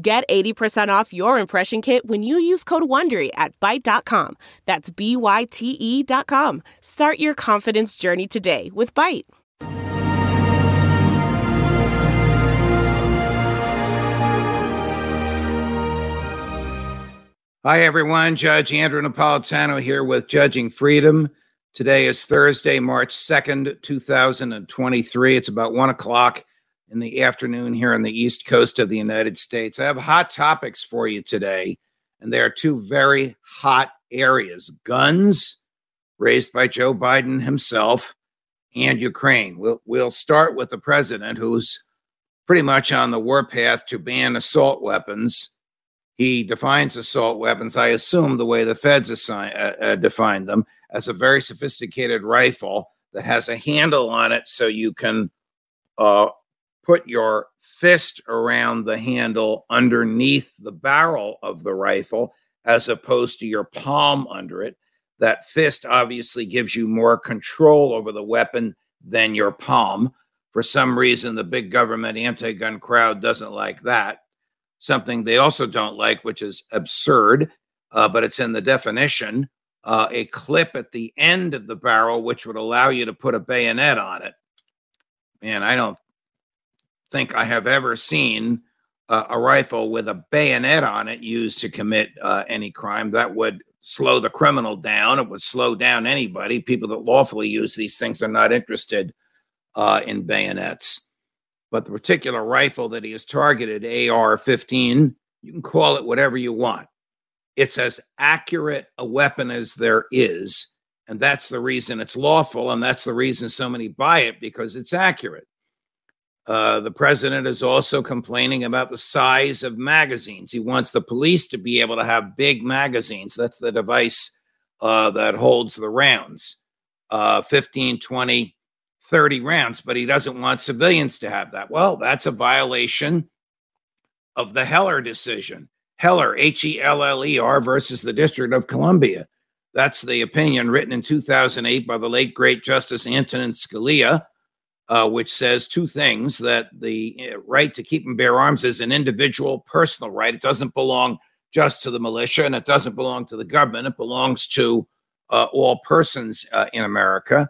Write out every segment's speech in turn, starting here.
Get 80% off your impression kit when you use code WONDERY at Byte.com. That's B-Y-T-E dot com. Start your confidence journey today with Byte. Hi, everyone. Judge Andrew Napolitano here with Judging Freedom. Today is Thursday, March 2nd, 2023. It's about 1 o'clock in the afternoon here on the East Coast of the United States. I have hot topics for you today, and there are two very hot areas guns, raised by Joe Biden himself, and Ukraine. We'll, we'll start with the president, who's pretty much on the warpath to ban assault weapons. He defines assault weapons, I assume, the way the feds assign, uh, uh, define them, as a very sophisticated rifle that has a handle on it so you can uh, put your fist around the handle underneath the barrel of the rifle as opposed to your palm under it. That fist obviously gives you more control over the weapon than your palm. For some reason, the big government anti gun crowd doesn't like that. Something they also don't like, which is absurd, uh, but it's in the definition uh, a clip at the end of the barrel, which would allow you to put a bayonet on it. Man, I don't think I have ever seen uh, a rifle with a bayonet on it used to commit uh, any crime. That would slow the criminal down. It would slow down anybody. People that lawfully use these things are not interested uh, in bayonets. But the particular rifle that he has targeted, AR 15, you can call it whatever you want. It's as accurate a weapon as there is. And that's the reason it's lawful. And that's the reason so many buy it because it's accurate. Uh, the president is also complaining about the size of magazines. He wants the police to be able to have big magazines. That's the device uh, that holds the rounds uh, 15, 20, 30 rounds, but he doesn't want civilians to have that. Well, that's a violation of the Heller decision. Heller, H E L L E R, versus the District of Columbia. That's the opinion written in 2008 by the late, great Justice Antonin Scalia uh, which says two things that the uh, right to keep and bear arms is an individual personal right. It doesn't belong just to the militia and it doesn't belong to the government. It belongs to uh, all persons uh, in America.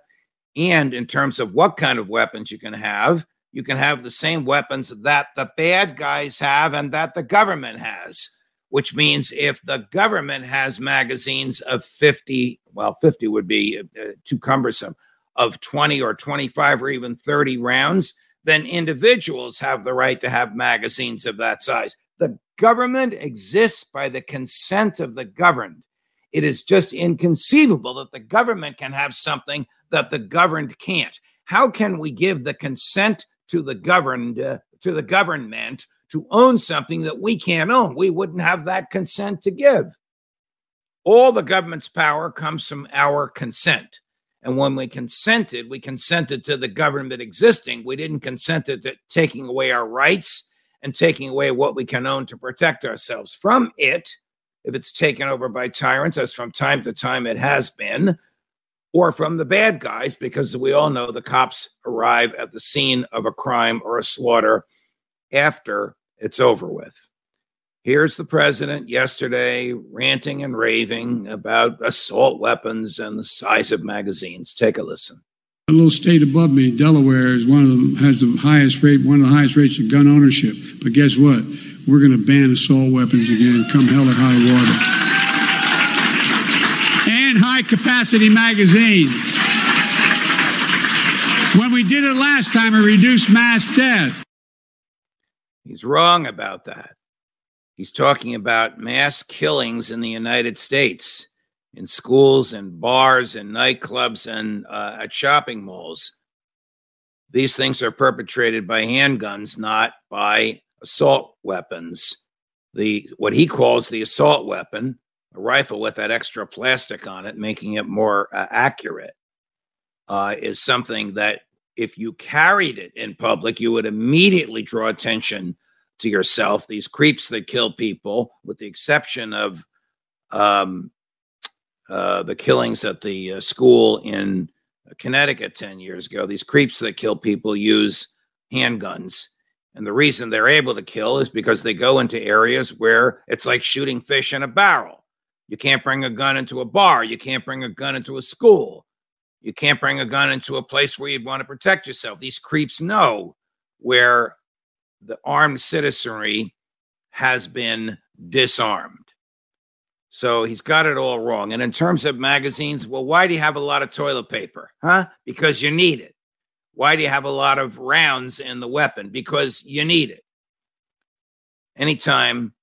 And in terms of what kind of weapons you can have, you can have the same weapons that the bad guys have and that the government has, which means if the government has magazines of 50, well, 50 would be uh, too cumbersome of 20 or 25 or even 30 rounds, then individuals have the right to have magazines of that size. The government exists by the consent of the governed. It is just inconceivable that the government can have something that the governed can't. How can we give the consent to the governed uh, to the government to own something that we can't own? We wouldn't have that consent to give. All the government's power comes from our consent. And when we consented, we consented to the government existing. We didn't consent to taking away our rights and taking away what we can own to protect ourselves from it. If it's taken over by tyrants, as from time to time it has been, or from the bad guys, because we all know the cops arrive at the scene of a crime or a slaughter after it's over with. Here's the president yesterday ranting and raving about assault weapons and the size of magazines. Take a listen. A little state above me, Delaware, is one of them has the highest rate, one of the highest rates of gun ownership. But guess what? We're going to ban assault weapons again, come hell or high water. And high capacity magazines. When we did it last time, it reduced mass death. He's wrong about that. He's talking about mass killings in the United States, in schools and bars and nightclubs and uh, at shopping malls. These things are perpetrated by handguns, not by assault weapons. the what he calls the assault weapon, a rifle with that extra plastic on it, making it more uh, accurate, uh, is something that if you carried it in public, you would immediately draw attention to yourself. These creeps that kill people, with the exception of um, uh, the killings at the uh, school in Connecticut 10 years ago, these creeps that kill people use handguns. And the reason they're able to kill is because they go into areas where it's like shooting fish in a barrel. You can't bring a gun into a bar. You can't bring a gun into a school. You can't bring a gun into a place where you'd want to protect yourself. These creeps know where the armed citizenry has been disarmed. So he's got it all wrong. And in terms of magazines, well, why do you have a lot of toilet paper? Huh? Because you need it. Why do you have a lot of rounds in the weapon? Because you need it. Anytime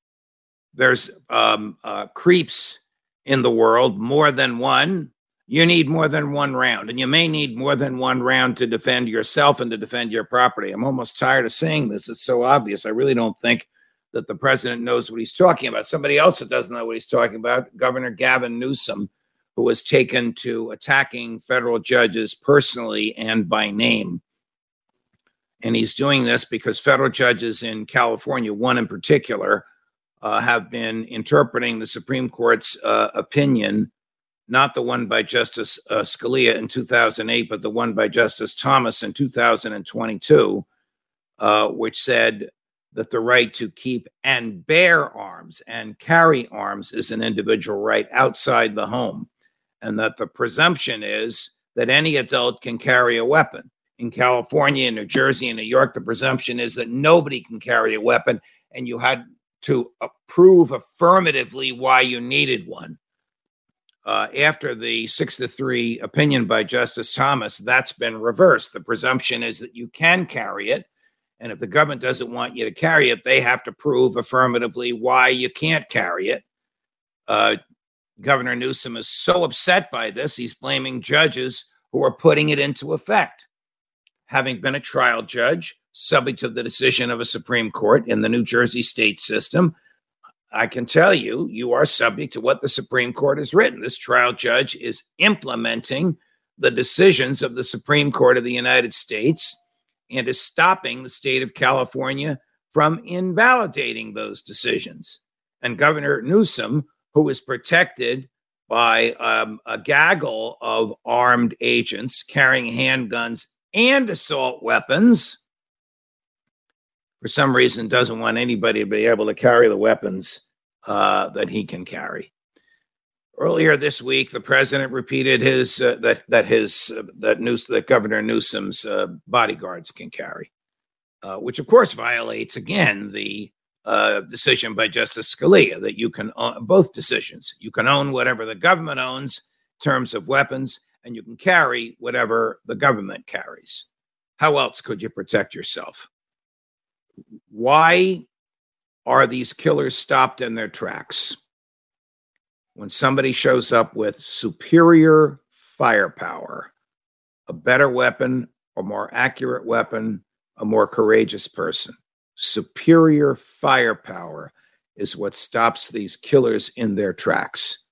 there's um, uh, creeps in the world, more than one, you need more than one round. And you may need more than one round to defend yourself and to defend your property. I'm almost tired of saying this. It's so obvious. I really don't think that the president knows what he's talking about. Somebody else that doesn't know what he's talking about, Governor Gavin Newsom, who was taken to attacking federal judges personally and by name. And he's doing this because federal judges in California, one in particular, uh, have been interpreting the Supreme Court's uh, opinion not the one by Justice uh, Scalia in 2008, but the one by Justice Thomas in 2022, uh, which said that the right to keep and bear arms and carry arms is an individual right outside the home, and that the presumption is that any adult can carry a weapon. In California, in New Jersey, and New York, the presumption is that nobody can carry a weapon, and you had to prove affirmatively why you needed one uh, after the six to three opinion by Justice Thomas, that's been reversed. The presumption is that you can carry it. And if the government doesn't want you to carry it, they have to prove affirmatively why you can't carry it. Uh, Governor Newsom is so upset by this, he's blaming judges who are putting it into effect. Having been a trial judge, subject to the decision of a Supreme Court in the New Jersey state system, I can tell you, you are subject to what the Supreme Court has written. This trial judge is implementing the decisions of the Supreme Court of the United States and is stopping the state of California from invalidating those decisions. And Governor Newsom, who is protected by um, a gaggle of armed agents carrying handguns and assault weapons, for some reason doesn't want anybody to be able to carry the weapons uh, that he can carry. Earlier this week, the president repeated his uh, that that his uh, that news that Governor Newsom's uh, bodyguards can carry, uh, which of course violates again the uh, decision by Justice Scalia that you can own both decisions. You can own whatever the government owns in terms of weapons, and you can carry whatever the government carries. How else could you protect yourself? Why are these killers stopped in their tracks? When somebody shows up with superior firepower, a better weapon, a more accurate weapon, a more courageous person. Superior firepower is what stops these killers in their tracks.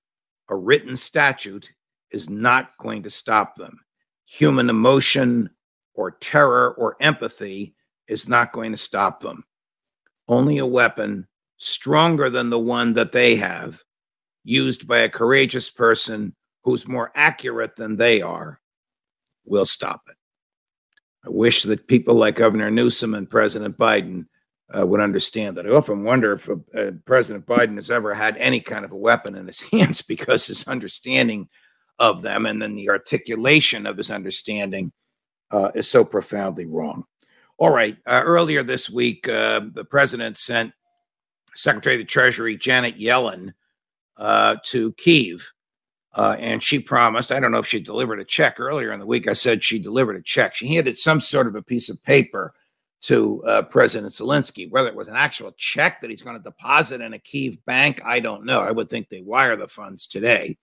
A written statute is not going to stop them. Human emotion or terror or empathy is not going to stop them only a weapon stronger than the one that they have, used by a courageous person who's more accurate than they are, will stop it. I wish that people like Governor Newsom and President Biden uh, would understand that. I often wonder if uh, President Biden has ever had any kind of a weapon in his hands because his understanding of them and then the articulation of his understanding uh, is so profoundly wrong. All right. Uh, earlier this week, uh, the president sent Secretary of the Treasury Janet Yellen uh, to Kiev. Uh, and she promised, I don't know if she delivered a check earlier in the week. I said she delivered a check. She handed some sort of a piece of paper to uh, President Zelensky. Whether it was an actual check that he's going to deposit in a Kiev bank, I don't know. I would think they wire the funds today.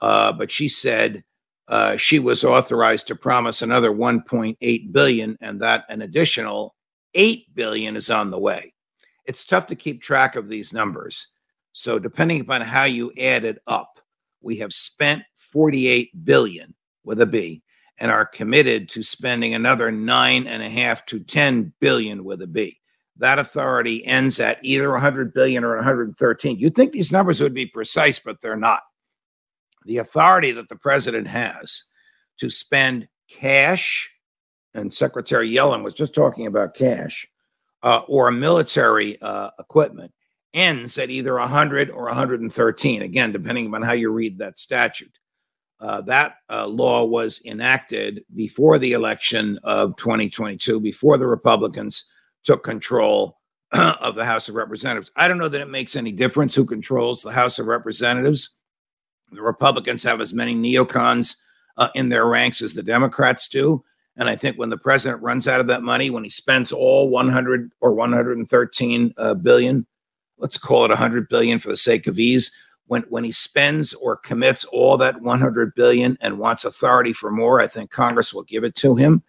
Uh, but she said, uh, she was authorized to promise another 1.8 billion and that an additional 8 billion is on the way It's tough to keep track of these numbers. So, depending upon how you add it up, we have spent 48 billion with a B and are committed to spending another nine and a half to 10 billion with a B. That authority ends at either 100 billion or 113. You'd think these numbers would be precise, but they're not. The authority that the president has to spend cash, and Secretary Yellen was just talking about cash, uh, or military uh, equipment ends at either 100 or 113, again, depending on how you read that statute. Uh, that uh, law was enacted before the election of 2022, before the Republicans took control of the House of Representatives. I don't know that it makes any difference who controls the House of Representatives. The Republicans have as many neocons uh, in their ranks as the Democrats do. And I think when the president runs out of that money, when he spends all 100 or 113 uh, billion, let's call it 100 billion for the sake of ease, when when he spends or commits all that 100 billion and wants authority for more, I think Congress will give it to him.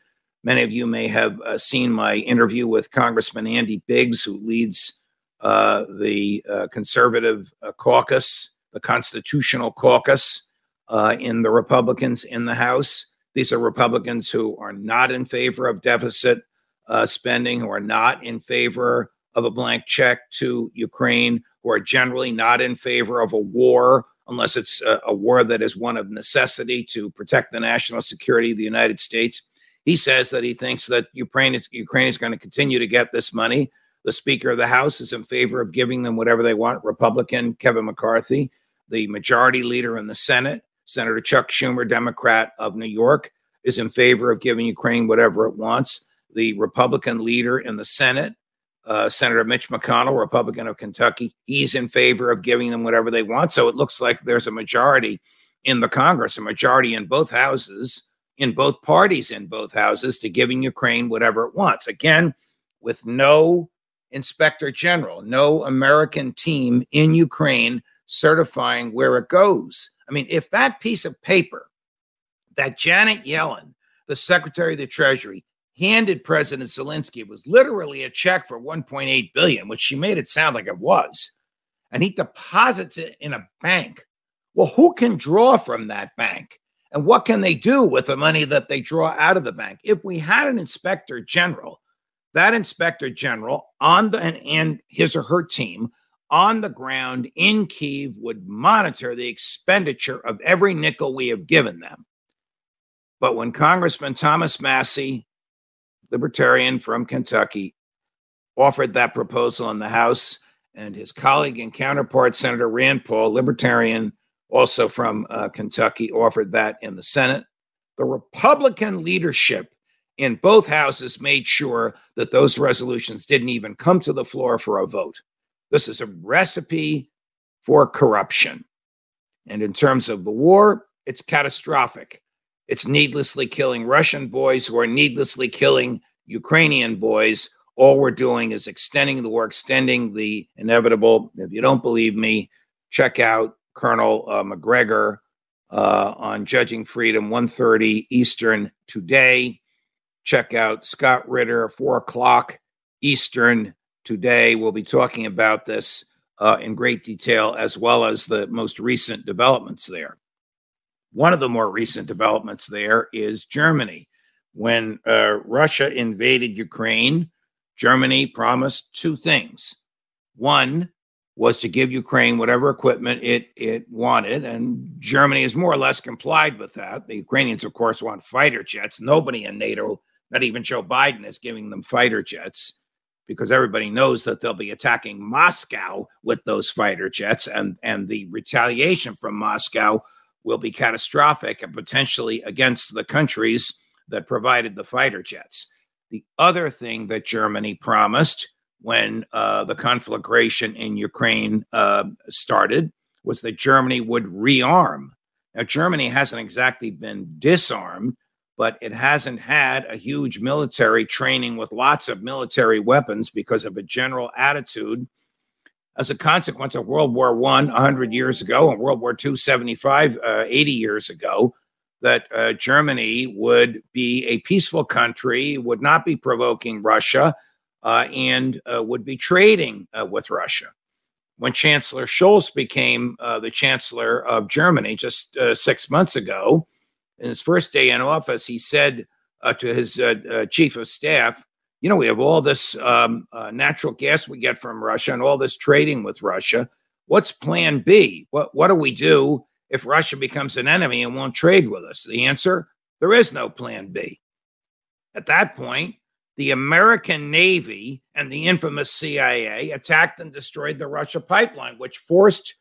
Many of you may have uh, seen my interview with Congressman Andy Biggs, who leads uh, the uh, conservative uh, caucus, the constitutional caucus uh, in the Republicans in the House. These are Republicans who are not in favor of deficit uh, spending, who are not in favor of a blank check to Ukraine, who are generally not in favor of a war unless it's a, a, war that is one of necessity to protect the national security of the United States. He says that he thinks that Ukraine is Ukraine is going to continue to get this money. The Speaker of the House is in favor of giving them whatever they want. Republican Kevin McCarthy, the Majority Leader in the Senate, Senator Chuck Schumer, Democrat of New York, is in favor of giving Ukraine whatever it wants. The Republican leader in the Senate, uh, Senator Mitch McConnell, Republican of Kentucky, he's in favor of giving them whatever they want. So it looks like there's a majority in the Congress, a majority in both houses, in both parties in both houses, to giving Ukraine whatever it wants. Again, with no inspector general, no American team in Ukraine certifying where it goes. I mean, if that piece of paper that Janet Yellen, the Secretary of the Treasury, handed President Zelensky was literally a check for 1.8 billion, which she made it sound like it was, and he deposits it in a bank. Well, who can draw from that bank? And what can they do with the money that they draw out of the bank? If we had an inspector general, that inspector general on the and, and his or her team on the ground in Kiev would monitor the expenditure of every nickel we have given them. But when Congressman Thomas Massie libertarian from Kentucky, offered that proposal in the House, and his colleague and counterpart, Senator Rand Paul, libertarian, also from uh, Kentucky, offered that in the Senate. The Republican leadership in both houses made sure that those resolutions didn't even come to the floor for a vote. This is a recipe for corruption. And in terms of the war, it's catastrophic. It's needlessly killing Russian boys who are needlessly killing Ukrainian boys. All we're doing is extending the war, extending the inevitable. If you don't believe me, check out Colonel uh, Macgregor uh, on Judging Freedom, 1.30 Eastern today. Check out Scott Ritter, 4 o'clock Eastern today. We'll be talking about this uh, in great detail, as well as the most recent developments there. One of the more recent developments there is Germany. When uh, Russia invaded Ukraine, Germany promised two things. One was to give Ukraine whatever equipment it it wanted, and Germany has more or less complied with that. The Ukrainians, of course, want fighter jets. Nobody in NATO, not even Joe Biden, is giving them fighter jets because everybody knows that they'll be attacking Moscow with those fighter jets, and and the retaliation from Moscow will be catastrophic and potentially against the countries that provided the fighter jets. The other thing that Germany promised when uh, the conflagration in Ukraine uh, started was that Germany would rearm. Now, Germany hasn't exactly been disarmed, but it hasn't had a huge military training with lots of military weapons because of a general attitude as a consequence of World War One 100 years ago and World War II 75, uh, 80 years ago, that uh, Germany would be a peaceful country, would not be provoking Russia, uh, and uh, would be trading uh, with Russia. When Chancellor Scholz became uh, the Chancellor of Germany just six months ago, in his first day in office, he said to his chief of staff, you know, we have all this um, natural gas we get from Russia and all this trading with Russia. What's plan B? What, what do we do if Russia becomes an enemy and won't trade with us? The answer there is no plan B. At that point, the American Navy and the infamous CIA attacked and destroyed the Russia pipeline, which forced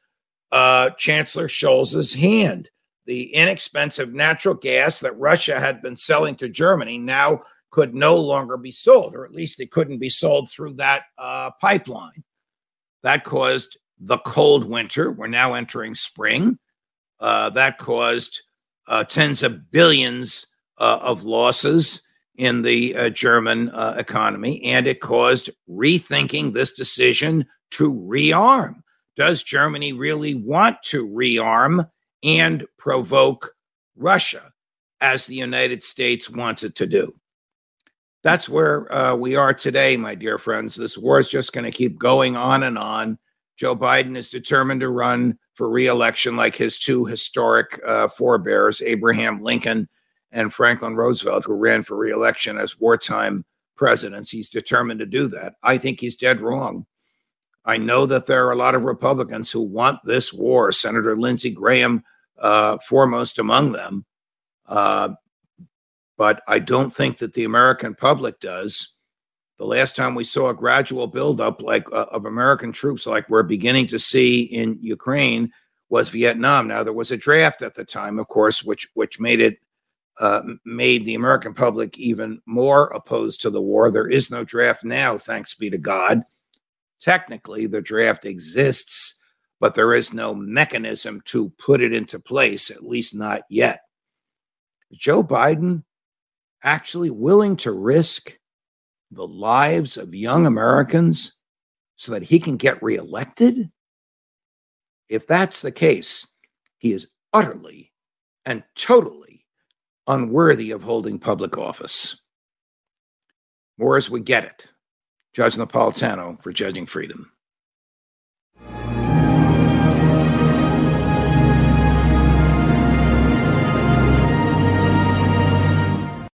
uh, Chancellor Scholz's hand. The inexpensive natural gas that Russia had been selling to Germany now could no longer be sold, or at least it couldn't be sold through that uh, pipeline. That caused the cold winter. We're now entering spring. Uh, that caused uh, tens of billions uh, of losses in the uh, German uh, economy, and it caused rethinking this decision to rearm. Does Germany really want to rearm and provoke Russia as the United States wants it to do? That's where uh, we are today, my dear friends. This war is just going to keep going on and on. Joe Biden is determined to run for reelection like his two historic uh, forebears, Abraham Lincoln and Franklin Roosevelt, who ran for reelection as wartime presidents. He's determined to do that. I think he's dead wrong. I know that there are a lot of Republicans who want this war, Senator Lindsey Graham uh, foremost among them. Uh, but I don't think that the American public does. The last time we saw a gradual buildup like uh, of American troops, like we're beginning to see in Ukraine, was Vietnam. Now there was a draft at the time, of course, which which made it uh, made the American public even more opposed to the war. There is no draft now, thanks be to God. Technically, the draft exists, but there is no mechanism to put it into place, at least not yet. Joe Biden actually willing to risk the lives of young Americans so that he can get reelected? If that's the case, he is utterly and totally unworthy of holding public office. More as we get it. Judge Napolitano for Judging Freedom.